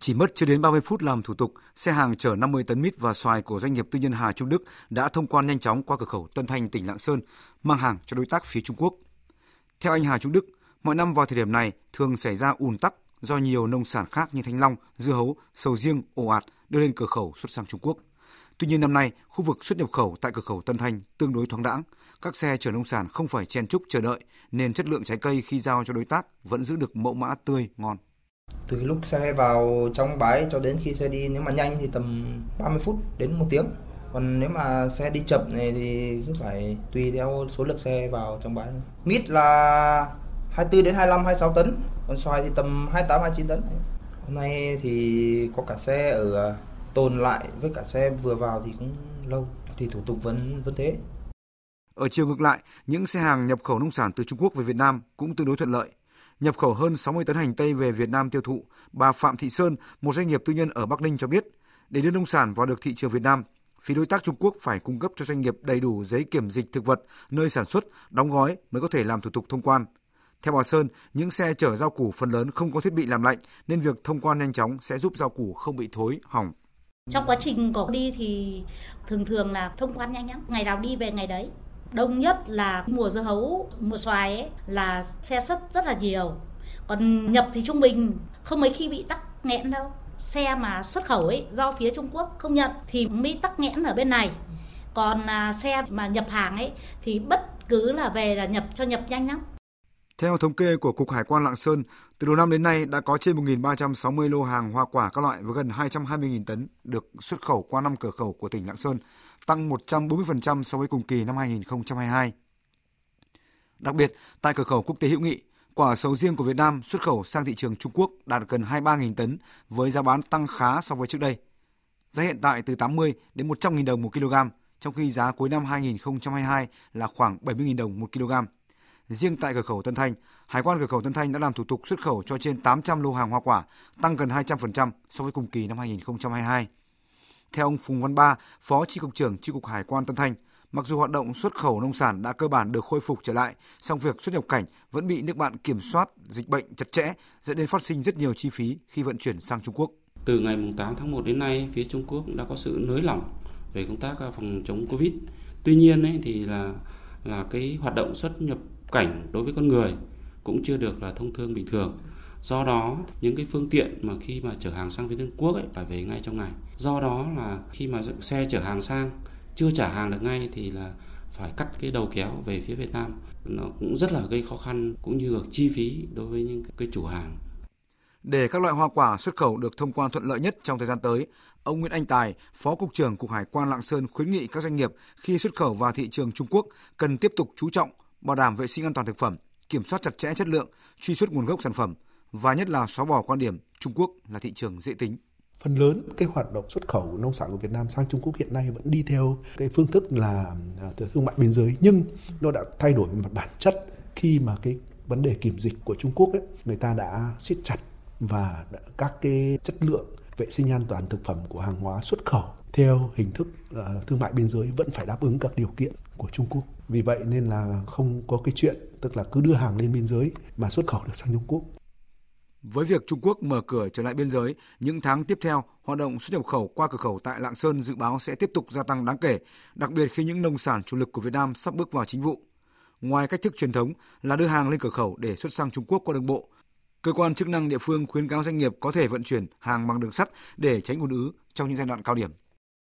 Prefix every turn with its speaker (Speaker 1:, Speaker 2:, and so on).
Speaker 1: Chỉ mất chưa đến 30 phút làm thủ tục, xe hàng chở 50 tấn mít và xoài của doanh nghiệp tư nhân Hà Trung Đức đã thông quan nhanh chóng qua cửa khẩu Tân Thanh, tỉnh Lạng Sơn, mang hàng cho đối tác phía Trung Quốc. Theo anh Hà Trung Đức, mọi năm vào thời điểm này thường xảy ra ùn tắc do nhiều nông sản khác như thanh long, dưa hấu, sầu riêng, ồ ạt đưa lên cửa khẩu xuất sang Trung Quốc. Tuy nhiên năm nay, khu vực xuất nhập khẩu tại cửa khẩu Tân Thanh tương đối thoáng đãng, các xe chở nông sản không phải chen chúc chờ đợi nên chất lượng trái cây khi giao cho đối tác vẫn giữ được mẫu mã tươi ngon.
Speaker 2: Từ lúc xe vào trong bãi cho đến khi xe đi nếu mà nhanh thì tầm 30 phút đến một tiếng. Còn nếu mà xe đi chậm này thì cứ phải tùy theo số lượng xe vào trong bãi. Mít là 24 đến 25 26 tấn, còn xoài thì tầm 28 29 tấn. Hôm nay thì có cả xe ở à, tồn lại với cả xe vừa vào thì cũng lâu thì thủ tục vẫn vẫn thế.
Speaker 1: Ở chiều ngược lại, những xe hàng nhập khẩu nông sản từ Trung Quốc về Việt Nam cũng tương đối thuận lợi. Nhập khẩu hơn 60 tấn hành tây về Việt Nam tiêu thụ, bà Phạm Thị Sơn, một doanh nghiệp tư nhân ở Bắc Ninh cho biết, để đưa nông sản vào được thị trường Việt Nam, phía đối tác Trung Quốc phải cung cấp cho doanh nghiệp đầy đủ giấy kiểm dịch thực vật nơi sản xuất, đóng gói mới có thể làm thủ tục thông quan. Theo bà Sơn, những xe chở rau củ phần lớn không có thiết bị làm lạnh nên việc thông quan nhanh chóng sẽ giúp rau củ không bị thối, hỏng.
Speaker 3: Trong quá trình có đi thì thường thường là thông quan nhanh lắm, ngày nào đi về ngày đấy. Đông nhất là mùa dưa hấu, mùa xoài ấy là xe xuất rất là nhiều. Còn nhập thì trung bình không mấy khi bị tắc nghẽn đâu. Xe mà xuất khẩu ấy do phía Trung Quốc không nhận thì mới tắc nghẽn ở bên này. Còn à, xe mà nhập hàng ấy thì bất cứ là về là nhập cho nhập nhanh lắm.
Speaker 1: Theo thống kê của Cục Hải quan Lạng Sơn, từ đầu năm đến nay đã có trên 1.360 lô hàng hoa quả các loại với gần 220.000 tấn được xuất khẩu qua năm cửa khẩu của tỉnh Lạng Sơn, tăng 140% so với cùng kỳ năm 2022. Đặc biệt, tại cửa khẩu quốc tế hữu nghị, quả sầu riêng của Việt Nam xuất khẩu sang thị trường Trung Quốc đạt gần 23.000 tấn với giá bán tăng khá so với trước đây. Giá hiện tại từ 80 đến 100.000 đồng một kg, trong khi giá cuối năm 2022 là khoảng 70.000 đồng một kg. Riêng tại cửa khẩu Tân Thanh, Hải quan cửa khẩu Tân Thanh đã làm thủ tục xuất khẩu cho trên 800 lô hàng hoa quả, tăng gần 200% so với cùng kỳ năm 2022. Theo ông Phùng Văn Ba, Phó Tri cục trưởng Tri cục Hải quan Tân Thanh, mặc dù hoạt động xuất khẩu nông sản đã cơ bản được khôi phục trở lại, song việc xuất nhập cảnh vẫn bị nước bạn kiểm soát dịch bệnh chặt chẽ, dẫn đến phát sinh rất nhiều chi phí khi vận chuyển sang Trung Quốc.
Speaker 4: Từ ngày 8 tháng 1 đến nay, phía Trung Quốc đã có sự nới lỏng về công tác phòng chống Covid. Tuy nhiên ấy, thì là là cái hoạt động xuất nhập cảnh đối với con người cũng chưa được là thông thương bình thường. Do đó những cái phương tiện mà khi mà chở hàng sang phía Trung Quốc ấy phải về ngay trong ngày. Do đó là khi mà xe chở hàng sang chưa trả hàng được ngay thì là phải cắt cái đầu kéo về phía Việt Nam. Nó cũng rất là gây khó khăn cũng như là chi phí đối với những cái chủ hàng.
Speaker 1: Để các loại hoa quả xuất khẩu được thông quan thuận lợi nhất trong thời gian tới, ông Nguyễn Anh Tài, Phó Cục trưởng Cục Hải quan Lạng Sơn khuyến nghị các doanh nghiệp khi xuất khẩu vào thị trường Trung Quốc cần tiếp tục chú trọng bảo đảm vệ sinh an toàn thực phẩm, kiểm soát chặt chẽ chất lượng, truy xuất nguồn gốc sản phẩm và nhất là xóa bỏ quan điểm Trung Quốc là thị trường dễ tính.
Speaker 5: Phần lớn cái hoạt động xuất khẩu nông sản của Việt Nam sang Trung Quốc hiện nay vẫn đi theo cái phương thức là à, thương mại biên giới nhưng nó đã thay đổi về mặt bản chất khi mà cái vấn đề kiểm dịch của Trung Quốc ấy, người ta đã siết chặt và các cái chất lượng vệ sinh an toàn thực phẩm của hàng hóa xuất khẩu theo hình thức uh, thương mại biên giới vẫn phải đáp ứng các điều kiện của Trung Quốc. Vì vậy nên là không có cái chuyện tức là cứ đưa hàng lên biên giới mà xuất khẩu được sang Trung Quốc.
Speaker 1: Với việc Trung Quốc mở cửa trở lại biên giới, những tháng tiếp theo, hoạt động xuất nhập khẩu qua cửa khẩu tại Lạng Sơn dự báo sẽ tiếp tục gia tăng đáng kể, đặc biệt khi những nông sản chủ lực của Việt Nam sắp bước vào chính vụ. Ngoài cách thức truyền thống là đưa hàng lên cửa khẩu để xuất sang Trung Quốc qua đường bộ, cơ quan chức năng địa phương khuyến cáo doanh nghiệp có thể vận chuyển hàng bằng đường sắt để tránh ùn ứ trong những giai đoạn cao điểm.